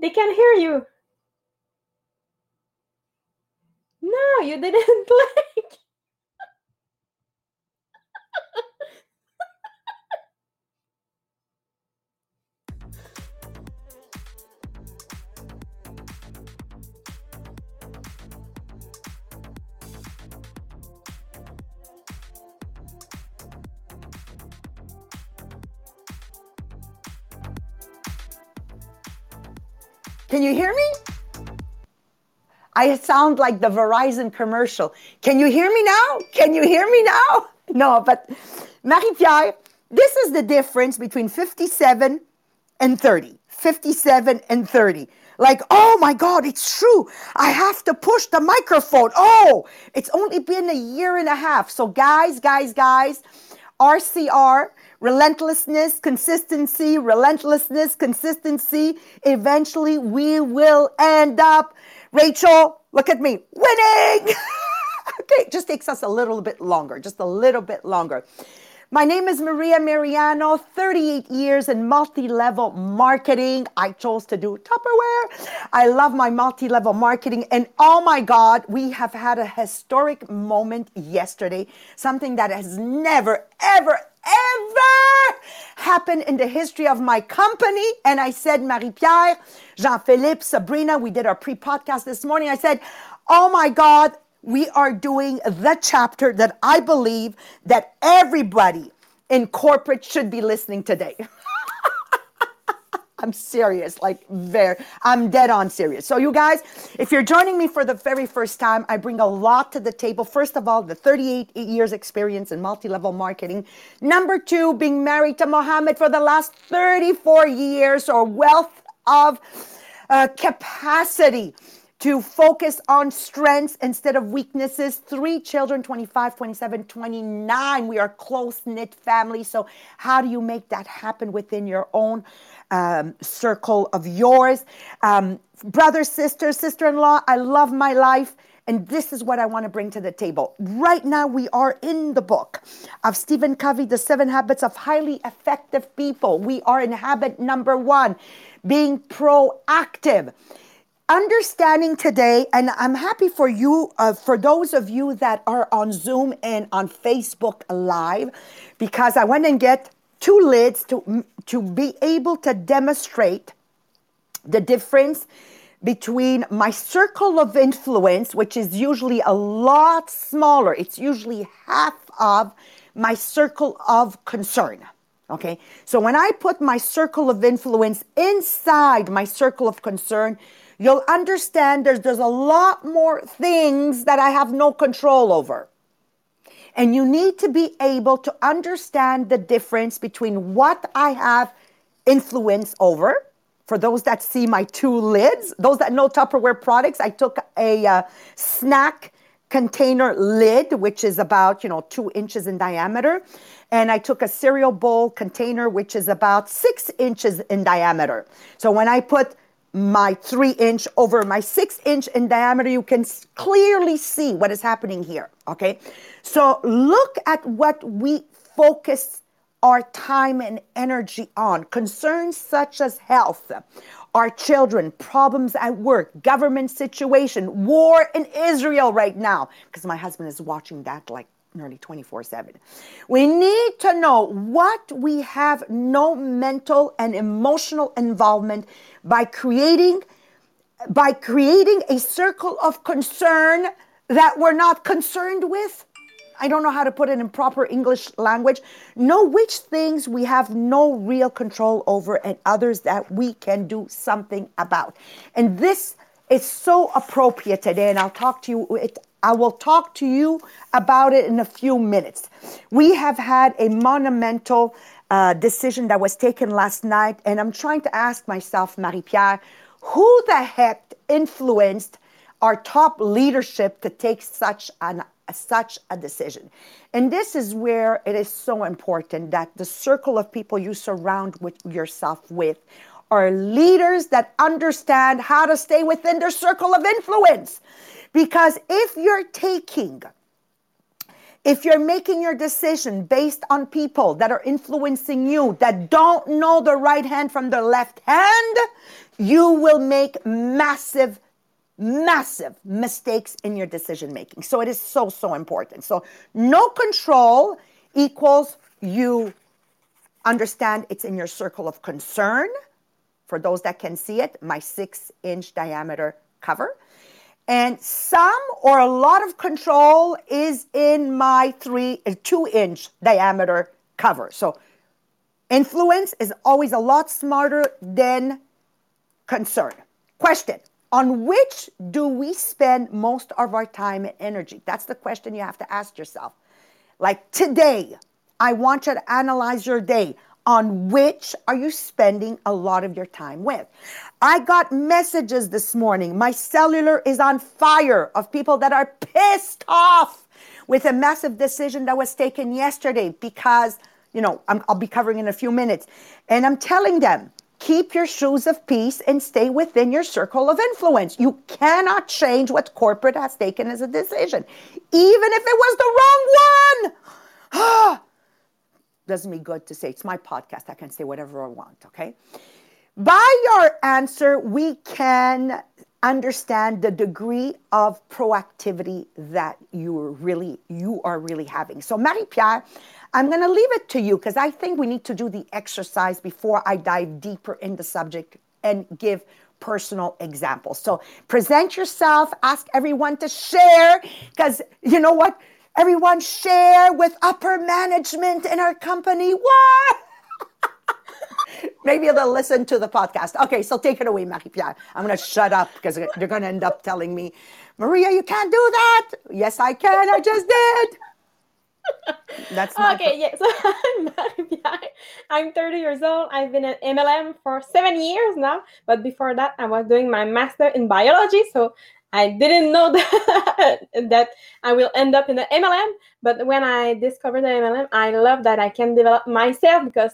They can hear you. Can you hear me? I sound like the Verizon commercial. Can you hear me now? Can you hear me now? No, but Marie Pierre, this is the difference between 57 and 30. 57 and 30. Like, oh my God, it's true. I have to push the microphone. Oh, it's only been a year and a half. So, guys, guys, guys, RCR, relentlessness, consistency, relentlessness, consistency. Eventually, we will end up, Rachel, look at me, winning. okay, it just takes us a little bit longer, just a little bit longer. My name is Maria Mariano, 38 years in multi level marketing. I chose to do Tupperware. I love my multi level marketing. And oh my God, we have had a historic moment yesterday, something that has never, ever, ever happened in the history of my company. And I said, Marie Pierre, Jean Philippe, Sabrina, we did our pre podcast this morning. I said, oh my God, we are doing the chapter that I believe that everybody in corporate should be listening today. I'm serious, like very, I'm dead on serious. So, you guys, if you're joining me for the very first time, I bring a lot to the table. First of all, the 38 years experience in multi-level marketing. Number two, being married to Mohammed for the last 34 years, or wealth of uh, capacity to focus on strengths instead of weaknesses. Three children, 25, 27, 29. We are close knit family. So, how do you make that happen within your own um, circle of yours? Um, brother, sister, sister in law, I love my life. And this is what I want to bring to the table. Right now, we are in the book of Stephen Covey, The Seven Habits of Highly Effective People. We are in habit number one, being proactive understanding today, and I'm happy for you, uh, for those of you that are on Zoom and on Facebook Live, because I went and get two lids to to be able to demonstrate the difference between my circle of influence, which is usually a lot smaller. It's usually half of my circle of concern. Okay, so when I put my circle of influence inside my circle of concern, you'll understand there's, there's a lot more things that I have no control over. And you need to be able to understand the difference between what I have influence over. For those that see my two lids, those that know Tupperware products, I took a uh, snack container lid, which is about, you know, two inches in diameter. And I took a cereal bowl container, which is about six inches in diameter. So when I put my three inch over my six inch in diameter, you can clearly see what is happening here. Okay. So look at what we focus our time and energy on concerns such as health, our children, problems at work, government situation, war in Israel right now, because my husband is watching that like nearly 24 7. We need to know what we have no mental and emotional involvement by creating by creating a circle of concern that we're not concerned with. I don't know how to put it in proper English language. Know which things we have no real control over and others that we can do something about. And this is so appropriate today, and I'll talk to you. It, I will talk to you about it in a few minutes. We have had a monumental uh, decision that was taken last night, and I'm trying to ask myself, Marie Pierre, who the heck influenced our top leadership to take such an such a decision. And this is where it is so important that the circle of people you surround with yourself with are leaders that understand how to stay within their circle of influence. Because if you're taking, if you're making your decision based on people that are influencing you, that don't know the right hand from the left hand, you will make massive massive mistakes in your decision making. So it is so, so important. So no control equals you understand it's in your circle of concern. For those that can see it, my six inch diameter cover. And some or a lot of control is in my three, uh, two inch diameter cover. So influence is always a lot smarter than concern. Question on which do we spend most of our time and energy? That's the question you have to ask yourself. Like today, I want you to analyze your day. On which are you spending a lot of your time with? I got messages this morning. My cellular is on fire of people that are pissed off with a massive decision that was taken yesterday because, you know, i will be covering in a few minutes. And I'm telling them, Keep your shoes of peace and stay within your circle of influence. You cannot change what corporate has taken as a decision, even if it was the wrong one. Ah! Does me good to say it's my podcast. I can say whatever I want, okay? By your answer, we can understand the degree of proactivity that you are really you are really having. So Marie Pierre, I'm going to leave it to you because I think we need to do the exercise before I dive deeper in the subject and give personal examples. So present yourself, ask everyone to share because you know what? Everyone share with upper management in our company. What? Maybe they'll listen to the podcast. Okay, so take it away, Marie-Pierre. I'm going to shut up because they're going to end up telling me, Maria, you can't do that. Yes, I can. I just did. That's okay. Yes, yeah, I'm 30 years old. I've been at MLM for seven years now. But before that, I was doing my master in biology. So I didn't know that that I will end up in the MLM. But when I discovered the MLM, I love that I can develop myself because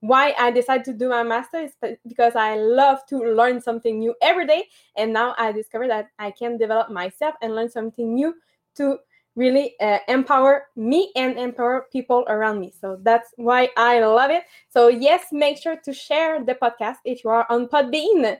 why I decided to do my master is because I love to learn something new every day. And now I discovered that I can develop myself and learn something new to really uh, empower me and empower people around me. So that's why I love it. So, yes, make sure to share the podcast if you are on Podbean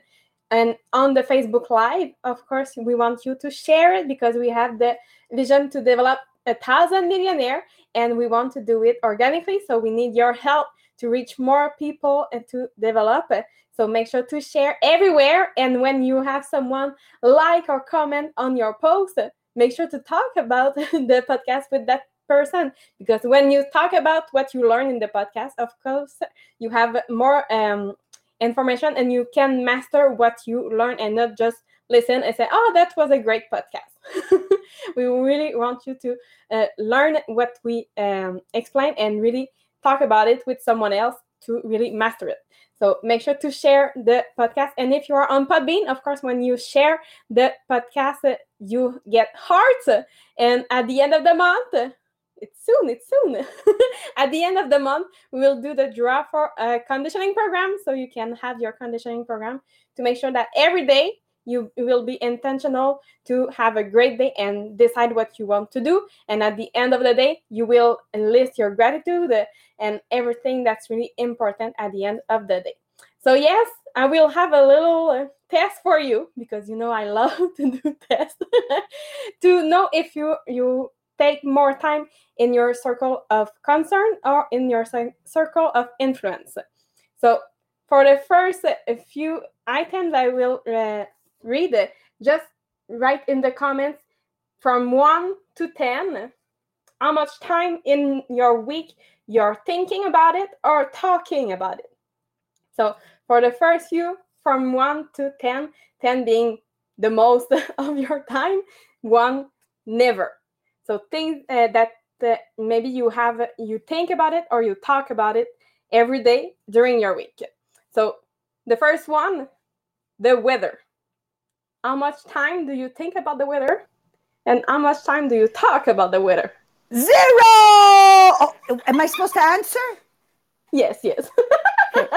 and on the Facebook Live. Of course, we want you to share it because we have the vision to develop a thousand millionaire and we want to do it organically. So, we need your help to reach more people and to develop it. So make sure to share everywhere. And when you have someone like or comment on your post, make sure to talk about the podcast with that person because when you talk about what you learn in the podcast of course you have more um, information and you can master what you learn and not just listen and say oh that was a great podcast we really want you to uh, learn what we um, explain and really talk about it with someone else to really master it so make sure to share the podcast. And if you are on Podbean, of course, when you share the podcast, you get hearts. And at the end of the month, it's soon, it's soon. at the end of the month, we will do the draw for a conditioning program. So you can have your conditioning program to make sure that every day you will be intentional to have a great day and decide what you want to do and at the end of the day you will enlist your gratitude and everything that's really important at the end of the day so yes i will have a little uh, test for you because you know i love to do tests to know if you you take more time in your circle of concern or in your circle of influence so for the first few items i will uh, read it, just write in the comments from 1 to 10 how much time in your week you're thinking about it or talking about it. So for the first few, from 1 to 10, 10 being the most of your time, 1 never. So things uh, that uh, maybe you have you think about it or you talk about it every day during your week. So the first one, the weather how much time do you think about the weather? And how much time do you talk about the weather? Zero! Oh, am I supposed to answer? Yes, yes.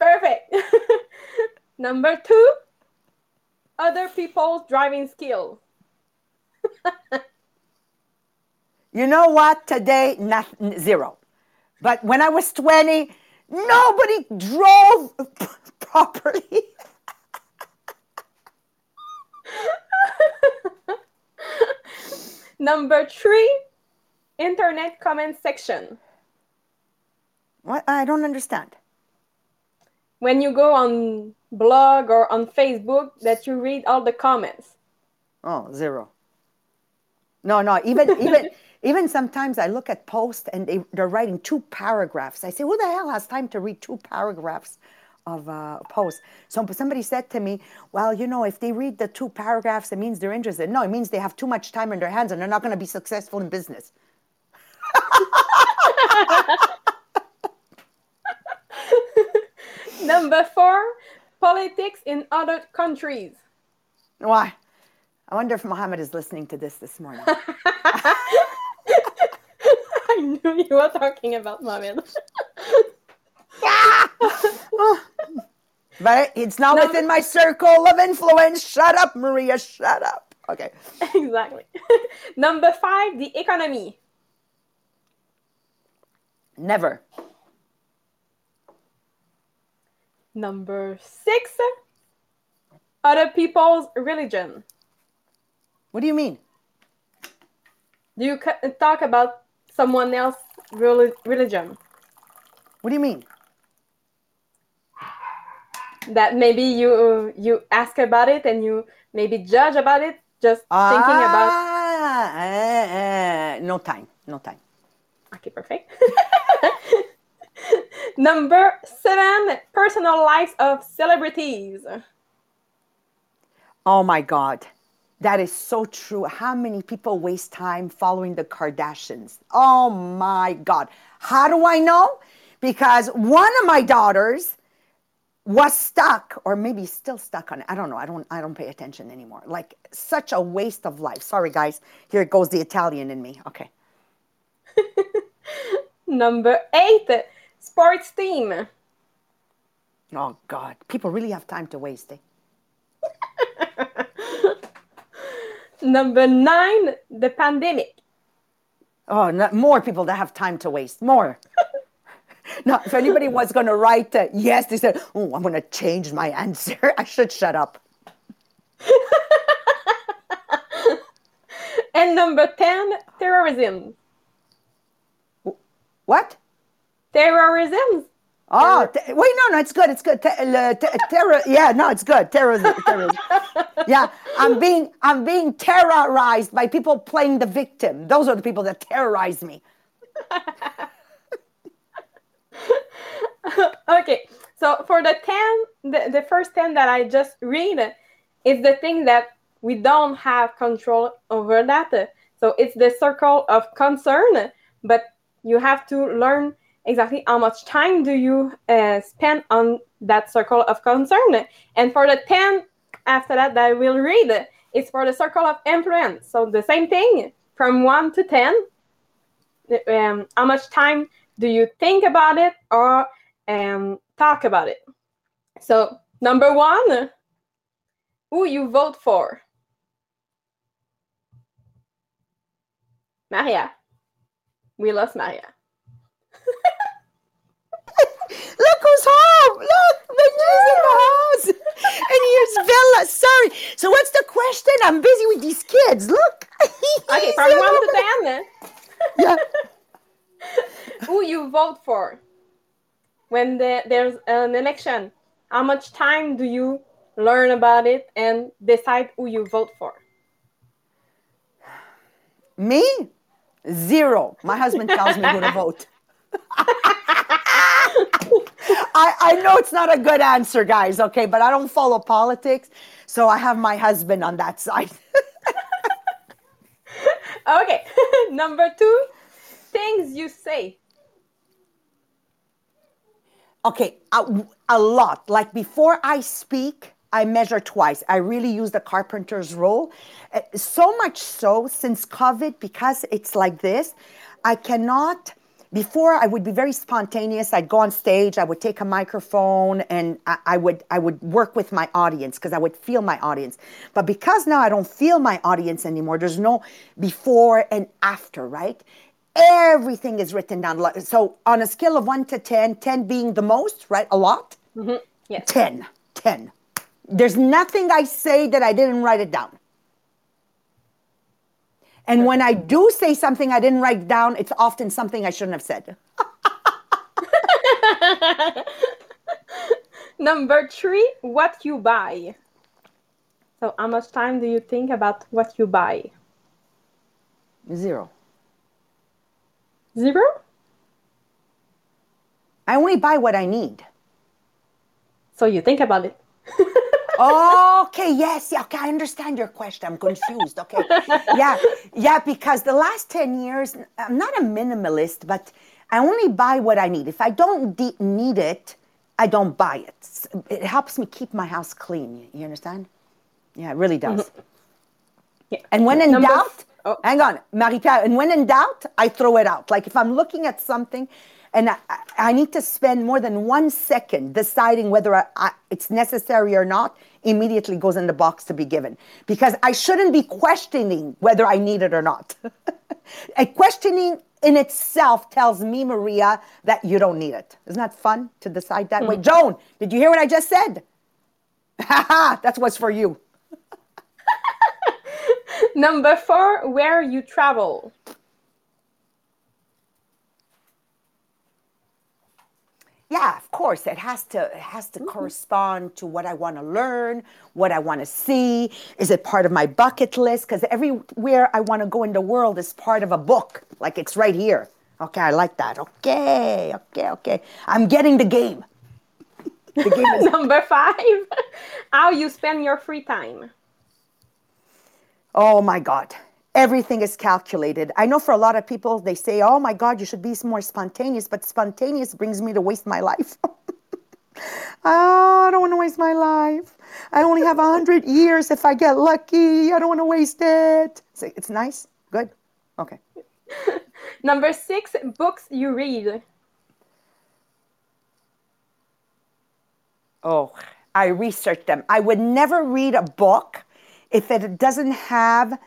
Perfect. Number two, other people's driving skill. you know what? Today, not, zero. But when I was 20, Nobody drove properly. Number three, internet comment section. What? I don't understand. When you go on blog or on Facebook, that you read all the comments. Oh, zero. No, no. Even even even sometimes I look at posts and they, they're writing two paragraphs. I say, who the hell has time to read two paragraphs of uh, a post? So somebody said to me, well, you know, if they read the two paragraphs, it means they're interested. No, it means they have too much time in their hands and they're not going to be successful in business. Number four, politics in other countries. Why? I wonder if Mohammed is listening to this this morning. I knew you were talking about Mohammed. but it's not no. within my circle of influence. Shut up, Maria. Shut up. Okay. Exactly. Number five, the economy. Never. Number six, other people's religion. What do you mean? Do you talk about someone else's religion? What do you mean? That maybe you you ask about it and you maybe judge about it, just ah, thinking about. Uh, uh, no time, no time. Okay, perfect. Number seven, personal lives of celebrities. Oh my God. That is so true. How many people waste time following the Kardashians? Oh my God. How do I know? Because one of my daughters was stuck or maybe still stuck on it. I don't know. I don't I don't pay attention anymore. Like such a waste of life. Sorry guys. Here goes the Italian in me. Okay. Number 8, sports team. Oh god. People really have time to waste, eh? Number nine, the pandemic. Oh, no, more people that have time to waste. More. now, if anybody was going to write uh, yes, they said, oh, I'm going to change my answer. I should shut up. and number 10, terrorism. What? Terrorism. Oh, te- wait, no, no, it's good. It's good. Te- te- terror. Yeah, no, it's good. Terrorism. terrorism. yeah, I'm being, I'm being terrorized by people playing the victim. Those are the people that terrorize me. okay, so for the ten, the, the first ten that I just read, is the thing that we don't have control over that. So it's the circle of concern, but you have to learn exactly how much time do you uh, spend on that circle of concern. And for the 10 after that that I will read, it's for the circle of influence. So the same thing from 1 to 10. Um, how much time do you think about it or um, talk about it? So number one, who you vote for? Maria. We lost Maria. Look who's home! Look, Benji's in the house, and here's Bella. Sorry. So what's the question? I'm busy with these kids. Look. okay, from one to ten. Then. Yeah. Who you vote for when the, there's an election? How much time do you learn about it and decide who you vote for? Me? Zero. My husband tells me who to vote. I, I know it's not a good answer, guys, okay, but I don't follow politics, so I have my husband on that side. okay, number two, things you say. Okay, a, a lot. Like before I speak, I measure twice. I really use the carpenter's rule. Uh, so much so since COVID, because it's like this, I cannot before I would be very spontaneous. I'd go on stage, I would take a microphone, and I, I would I would work with my audience because I would feel my audience. But because now I don't feel my audience anymore, there's no before and after, right? everything is written down. So on a scale of 1 to 10, 10 being the most, right? A lot? Mm-hmm. Yes. 10. 10. There's nothing I say that I didn't write it down. And when I do say something I didn't write down, it's often something I shouldn't have said. Number three, what you buy. So, how much time do you think about what you buy? Zero. Zero? I only buy what I need. So, you think about it. okay, yes, yeah, okay, I understand your question. I'm confused. Okay. yeah, yeah, because the last 10 years, I'm not a minimalist, but I only buy what I need. If I don't de- need it, I don't buy it. It helps me keep my house clean. You understand? Yeah, it really does. Mm-hmm. Yeah. And when in Number doubt, f- oh. hang on, Marie Pierre, and when in doubt, I throw it out. Like if I'm looking at something and I, I need to spend more than one second deciding whether I, I, it's necessary or not, immediately goes in the box to be given. Because I shouldn't be questioning whether I need it or not. a questioning in itself tells me, Maria, that you don't need it. Isn't that fun to decide that mm-hmm. way? Joan, did you hear what I just said? That's what's for you. Number four, where you travel. Yeah of course it has to it has to mm-hmm. correspond to what i want to learn what i want to see. Is it part of my bucket list? Because everywhere i want to go in the world is part of a book. Like it's right here. Okay i like that. Okay okay okay. I'm getting the game. The game is- number five. How you spend your free time. Oh my god everything is calculated. I know for a lot of people, they say, oh my God, you should be more spontaneous, but spontaneous brings me to waste my life. oh, I don't want to waste my life. I only have 100 years if I get lucky. I don't want to waste it. It's nice. Good. Okay. Number six, books you read. Oh, I research them. I would never read a book if it doesn't have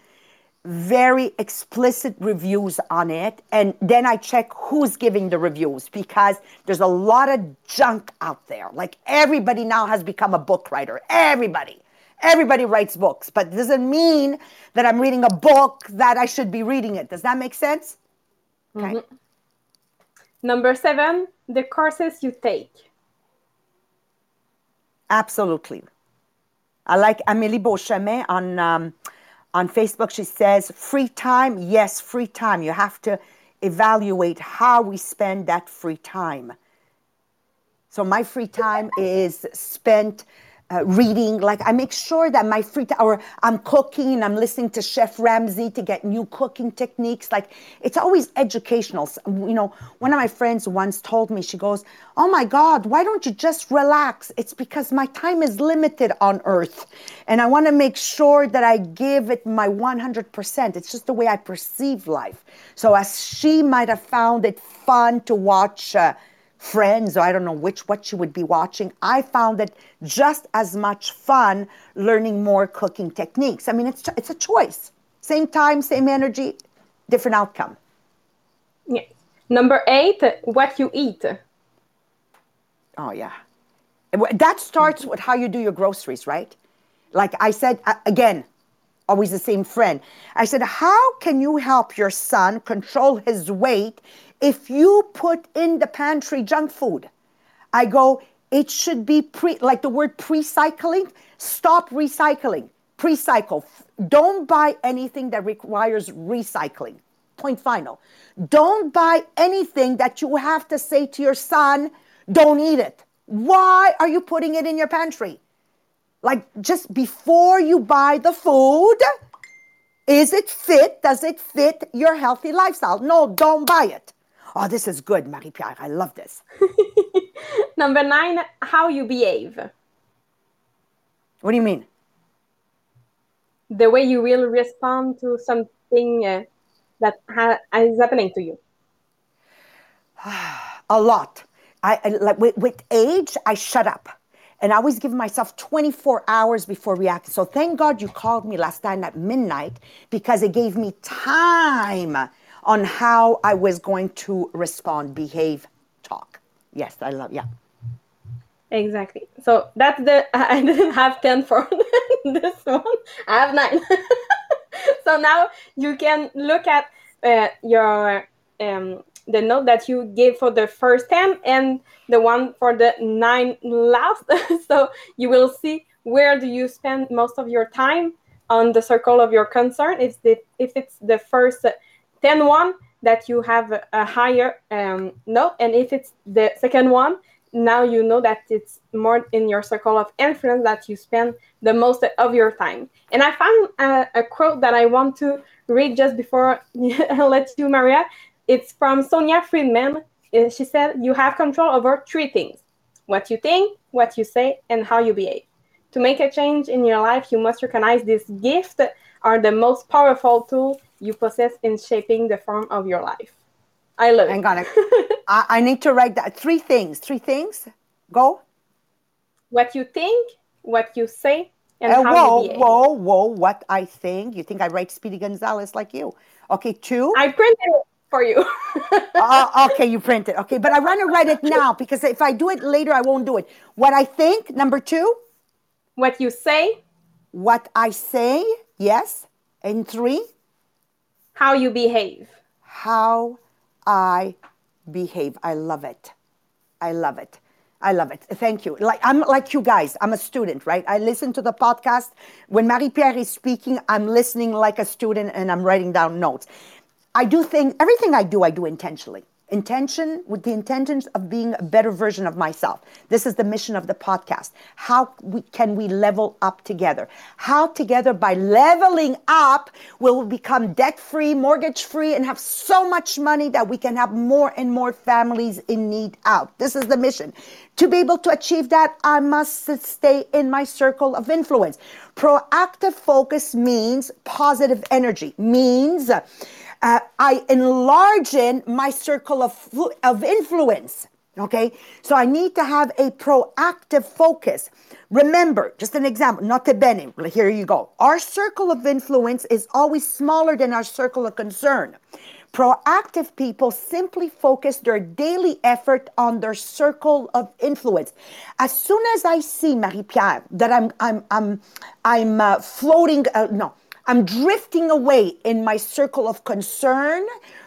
very explicit reviews on it. And then I check who's giving the reviews because there's a lot of junk out there. Like everybody now has become a book writer. Everybody. Everybody writes books, but it doesn't mean that I'm reading a book that I should be reading it. Does that make sense? Okay. Mm-hmm. Number seven, the courses you take. Absolutely. I like Amélie Beauchemin on um, on Facebook, she says, free time. Yes, free time. You have to evaluate how we spend that free time. So, my free time is spent uh, reading. Like I make sure that my free time, or I'm cooking and I'm listening to Chef Ramsay to get new cooking techniques. Like it's always educational. You know, one of my friends once told me, she goes, "Oh my God, why don't you just relax?" It's because my time is limited on Earth, and I want to make sure that I give it my 100%. It's just the way I perceive life. So as she might have found it fun to watch. Uh, friends or I don't know which what you would be watching, I found it just as much fun learning more cooking techniques. I mean, it's it's a choice. Same time, same energy, different outcome. Yeah. Number eight, what you eat. Oh yeah, that starts with how you do your groceries, right? Like I said uh, again, always the same friend. I said, How can you help your son control his weight if you put in the pantry junk food, I go, it should be pre, like the word pre-cycling, stop recycling, pre-cycle. Don't buy anything that requires recycling. Point final. Don't buy anything that you have to say to your son, don't eat it. Why are you putting it in your pantry? Like just before you buy the food, is it fit? Does it fit your healthy lifestyle? No, don't buy it. Oh, this is good, Marie Pierre. I love this. Number nine, how you behave. What do you mean? The way you will respond to something uh, that ha- is happening to you. A lot. I, I like with, with age, I shut up and I always give myself 24 hours before reacting. So thank God you called me last night at midnight because it gave me time on how I was going to respond, behave, talk. Yes, I love, yeah. Exactly. So that's the, I didn't have 10 for this one. I have nine. so now you can look at uh, your, um, the note that you gave for the first 10 and the one for the nine last. so you will see where do you spend most of your time on the circle of your concern. If, the, if it's the first 10 one that you have a, higher um, note, and if it's the second one, now you know that it's more in your circle of influence that you spend the most of your time. And I found a, a quote that I want to read just before I let you, Maria. It's from Sonia Friedman. She said, You have control over three things what you think, what you say, and how you behave. To make a change in your life, you must recognize this gift are the most powerful tool you possess in shaping the form of your life. I love Hang on. I, I need to write that. Three things. Three things. Go. What you think, what you say, and uh, how whoa, you behave. whoa, whoa. What I think. You think I write Speedy Gonzalez like you? Okay, two. I printed it for you. uh, okay, you print it. Okay, but I want to write it now because if I do it later, I won't do it. What I think, number two. What you say. What I say, yes. And three. How you behave. How I behave. I love it. I love it. I love it. Thank you. Like I'm like you guys. I'm a student, right? I listen to the podcast. When Marie Pierre is speaking, I'm listening like a student and I'm writing down notes. I do think everything I do, I do intentionally intention with the intentions of being a better version of myself. This is the mission of the podcast. How we, can we level up together? How together by leveling up will become debt free mortgage free and have so much money that we can have more and more families in need out? This is the mission. To be able to achieve that i must stay in my circle of influence. Proactive focus means positive energy means uh, I enlarge in my circle of, of influence. Okay, so I need to have a proactive focus. Remember, just an example, not to bene, here you go. Our circle of influence is always smaller than our circle of concern. Proactive people simply focus their daily effort on their circle of influence. As soon as I see Marie Pierre that I'm I'm I'm I'm uh, floating, uh, no, I'm drifting away in my circle of concern.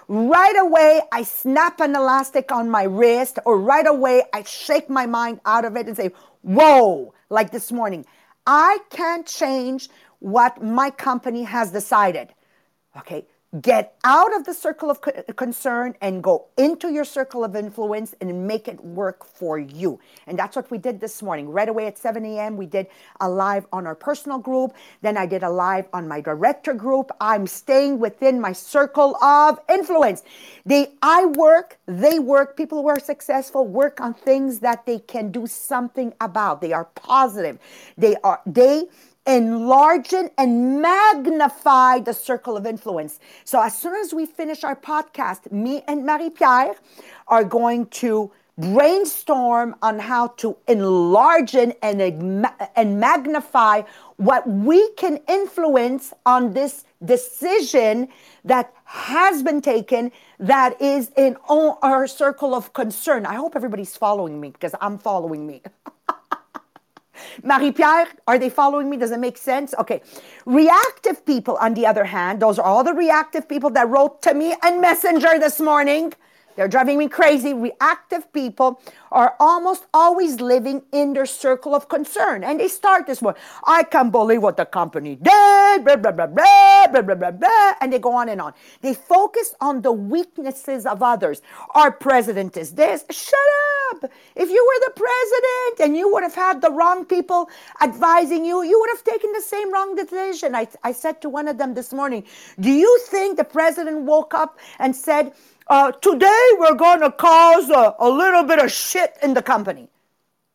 Right away, I snap an elastic on my wrist, or right away, I shake my mind out of it and say, Whoa, like this morning. I can't change what my company has decided. Okay, Get out of the circle of concern and go into your circle of influence and make it work for you. And that's what we did this morning. Right away at 7 a.m., we did a live on our personal group. Then I did a live on my director group. I'm staying within my circle of influence. They, I work, they work, people who are successful work on things that they can do something about. They are positive. They are, they, enlarge and magnify the circle of influence. So as soon as we finish our podcast, me and Marie Pierre are going to brainstorm on how to enlarge and, and magnify what we can influence on this decision that has been taken that is in our circle of concern. I hope everybody's following me because I'm following me. Marie Pierre, are they following me? Does it make sense? Okay. Reactive people, on the other hand, those are all the reactive people that wrote to me and Messenger this morning. They're driving me crazy. Reactive people are almost always living in their circle of concern. And they start this one. I can't believe what the company did, blah, blah, blah, blah, blah, blah, blah, blah. And they go on and on. They focus on the weaknesses of others. Our president is this. Shut up. If you were the president and you would have had the wrong people advising you, you would have taken the same wrong decision. I, I said to one of them this morning, Do you think the president woke up and said, uh, today we're going to cause a, a little bit of shit in the company.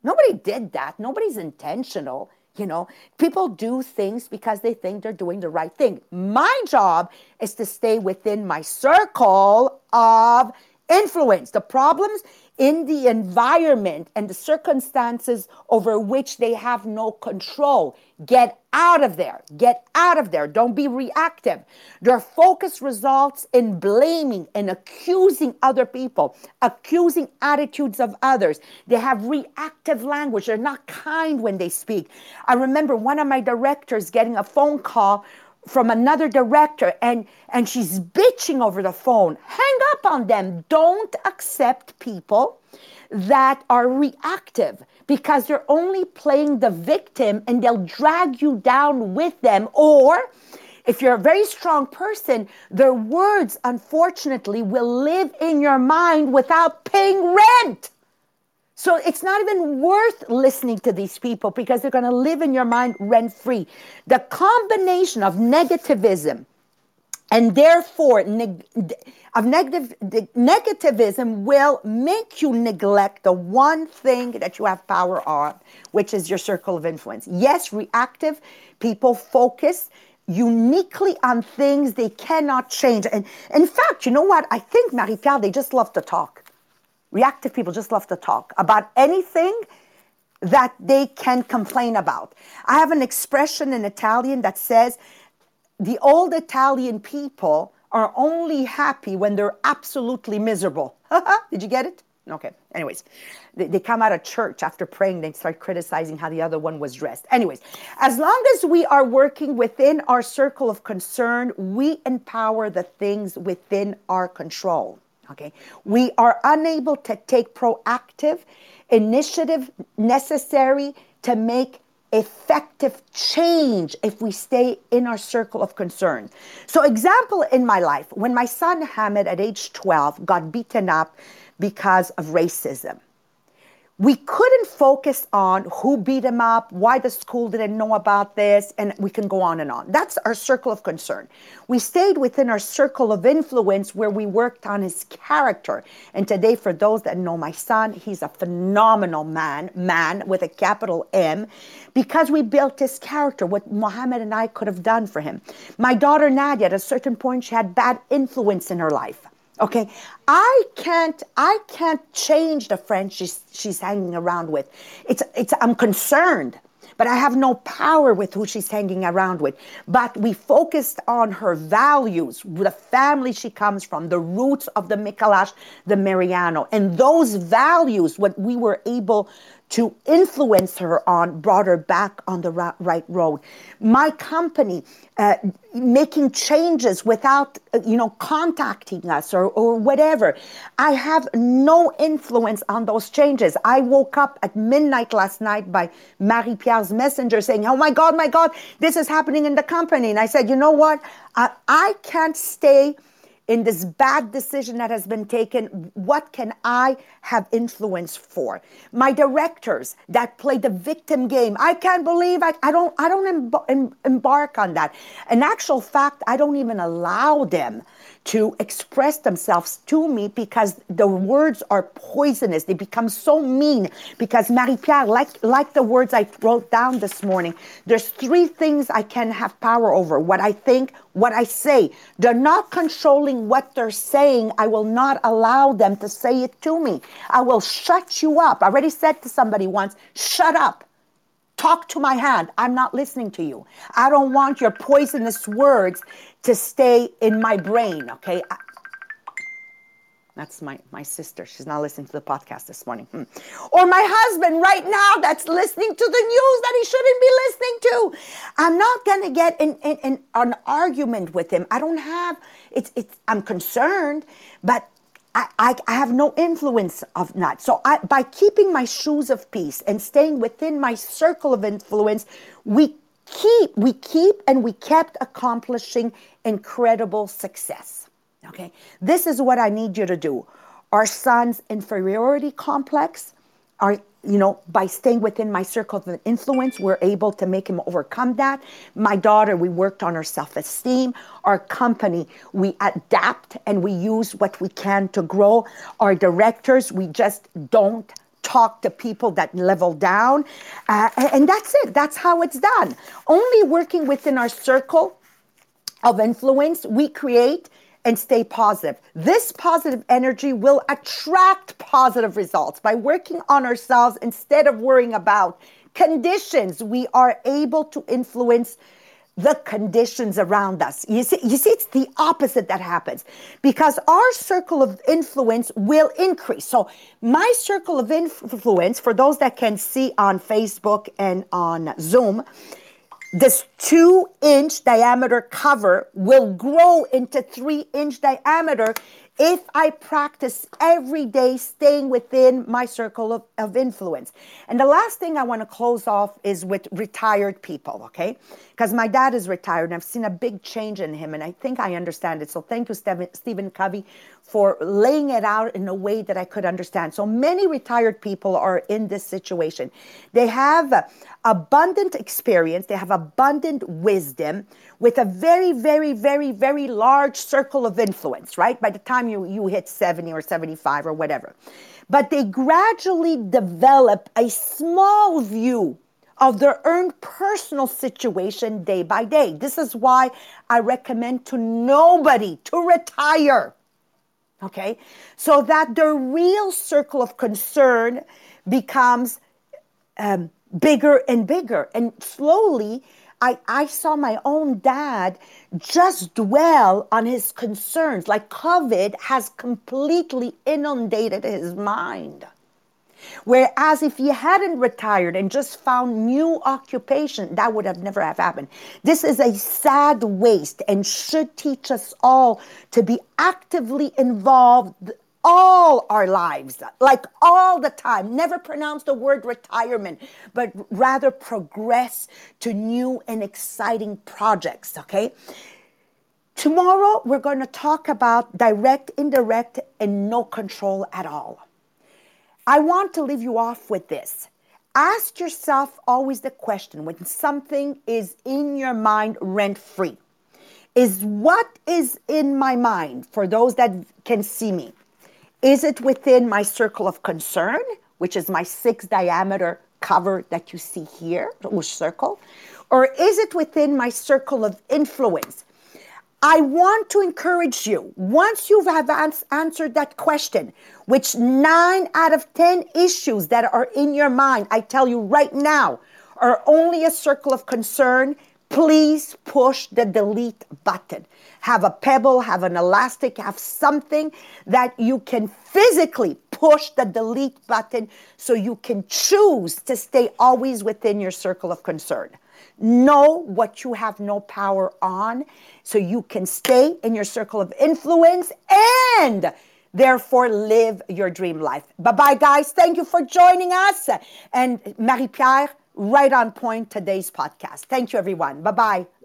Nobody did that. Nobody's intentional. You know, people do things because they think they're doing the right thing. My job is to stay within my circle of influence, the problems in the environment and the circumstances over which they have no control. Get out of there. Get out of there. Don't be reactive. Their focus results in blaming and accusing other people, accusing attitudes of others. They have reactive language. They're not kind when they speak. I remember one of my directors getting a phone call from another director and and she's bitching over the phone. Hang up on them. Don't accept people that are reactive because they're only playing the victim and they'll drag you down with them. Or if you're a very strong person their words unfortunately will live in your mind without paying rent so it's not even worth listening to these people because they're going to live in your mind rent free. The combination of negativism and therefore neg- of negative negativism will make you neglect the one thing that you have power on, which is your circle of influence. Yes, reactive people focus uniquely on things they cannot change. And in fact, you know what? I think Marie-Pierre, they just love to talk. Reactive people just love to talk about anything that they can complain about. I have an expression in Italian that says the old Italian people are only happy when they're absolutely miserable. Did you get it? Okay. Anyways, they, they, come out of church after praying, they start criticizing how the other one was dressed. Anyways, as long as we are working within our circle of concern, we empower the things within our control. Okay. We are unable to take proactive initiative necessary to make effective change if we stay in our circle of concern. So, example in my life, when my son Hamid at age 12 got beaten up because of racism we couldn't focus on who beat him up, why the school didn't know about this, and we can go on and on. That's our circle of concern. We stayed within our circle of influence where we worked on his character. And today, for those that know my son, he's a phenomenal man, man with a capital M, because we built his character, what Mohammed and I could have done for him. My daughter Nadia, at a certain point, she had bad influence in her life. Okay, I can't I can't change the friend she's she's hanging around with. It's it's I'm concerned, but I have no power with who she's hanging around with. But we focused on her values, the family she comes from, the roots of the Mikalash, the Mariano, and those values, what we were able to influence her on brought her back on the right road. My company uh, making changes without, uh, you know, contacting us or, or whatever. I have no influence on those changes. I woke up at midnight last night by Marie-Pierre's messenger saying, oh my God, my God, this is happening in the company. And I said, you know what? I, I can't stay in this bad decision that has been taken, what can I have influence for? My directors that play the victim game. I can't believe I, I don't I don't em- embark on that. In actual fact, I don't even allow them to express themselves to me because the words are poisonous. They become so mean because Marie-Pierre, like, like the words I wrote down this morning, there's three things I can have power over. What I think, what I say. They're not controlling what they're saying. I will not allow them to say it to me. I will shut you up. I already said to somebody once, shut up. Talk to my hand. I'm not listening to you. I don't want your poisonous words to stay in my brain, okay? I, that's my, my sister. She's not listening to the podcast this morning. Hmm. Or my husband right now that's listening to the news that he shouldn't be listening to. I'm not going to get in, in, in, an argument with him. I don't have, it's, it's, I'm concerned, but I, I, I, have no influence of that. So I, by keeping my shoes of peace and staying within my circle of influence, we keep, we keep and we kept accomplishing incredible success. Okay, this is what I need you to do. Our son's inferiority complex, our you know, by staying within my circle of influence, we're able to make him overcome that. My daughter, we worked on her self esteem. Our company, we adapt and we use what we can to grow. Our directors, we just don't talk to people that level down. Uh, and that's it. That's how it's done. Only working within our circle of influence, we create and stay positive. This positive energy will attract positive results by working on ourselves instead of worrying about conditions. We are able to influence the conditions around us. You see, you see, it's the opposite that happens because our circle of influence will increase. So, my circle of influence, for those that can see on Facebook and on Zoom, this two inch diameter cover will grow into three inch diameter if I practice every day staying within my circle of, of influence. And the last thing I want to close off is with retired people, okay? Because my dad is retired and I've seen a big change in him and I think I understand it. So thank you, Stephen Covey, for laying it out in a way that I could understand. So many retired people are in this situation. They have abundant experience, they have abundant wisdom with a very, very, very, very large circle of influence, right? By the time you, you hit 70 or 75 or whatever. But they gradually develop a small view of their own personal situation day by day. This is why I recommend to nobody to retire Okay? So that the real circle of concern becomes um, bigger and bigger. And slowly, I, I saw my own dad just dwell on his concerns, like COVID has completely inundated his mind. Whereas if you hadn't retired and just found new occupation, that would have never have happened. This is a sad waste and should teach us all to be actively involved all our lives, like all the time. Never pronounce the word retirement, but rather progress to new and exciting projects, okay? Tomorrow, we're going to talk about direct, indirect, and no control at all. I want to leave you off with this. Ask yourself always the question when something is in your mind rent free is what is in my mind for those that can see me? Is it within my circle of concern, which is my six diameter cover that you see here, or circle? Or is it within my circle of influence? I want to encourage you, once you have ans- answered that question, which nine out of 10 issues that are in your mind, I tell you right now, are only a circle of concern, please push the delete button. Have a pebble, have an elastic, have something that you can physically push the delete button so you can choose to stay always within your circle of concern. Know what you have no power on so you can stay in your circle of influence and therefore live your dream life. Bye bye, guys. Thank you for joining us. And Marie Pierre, right on point today's podcast. Thank you, everyone. Bye bye.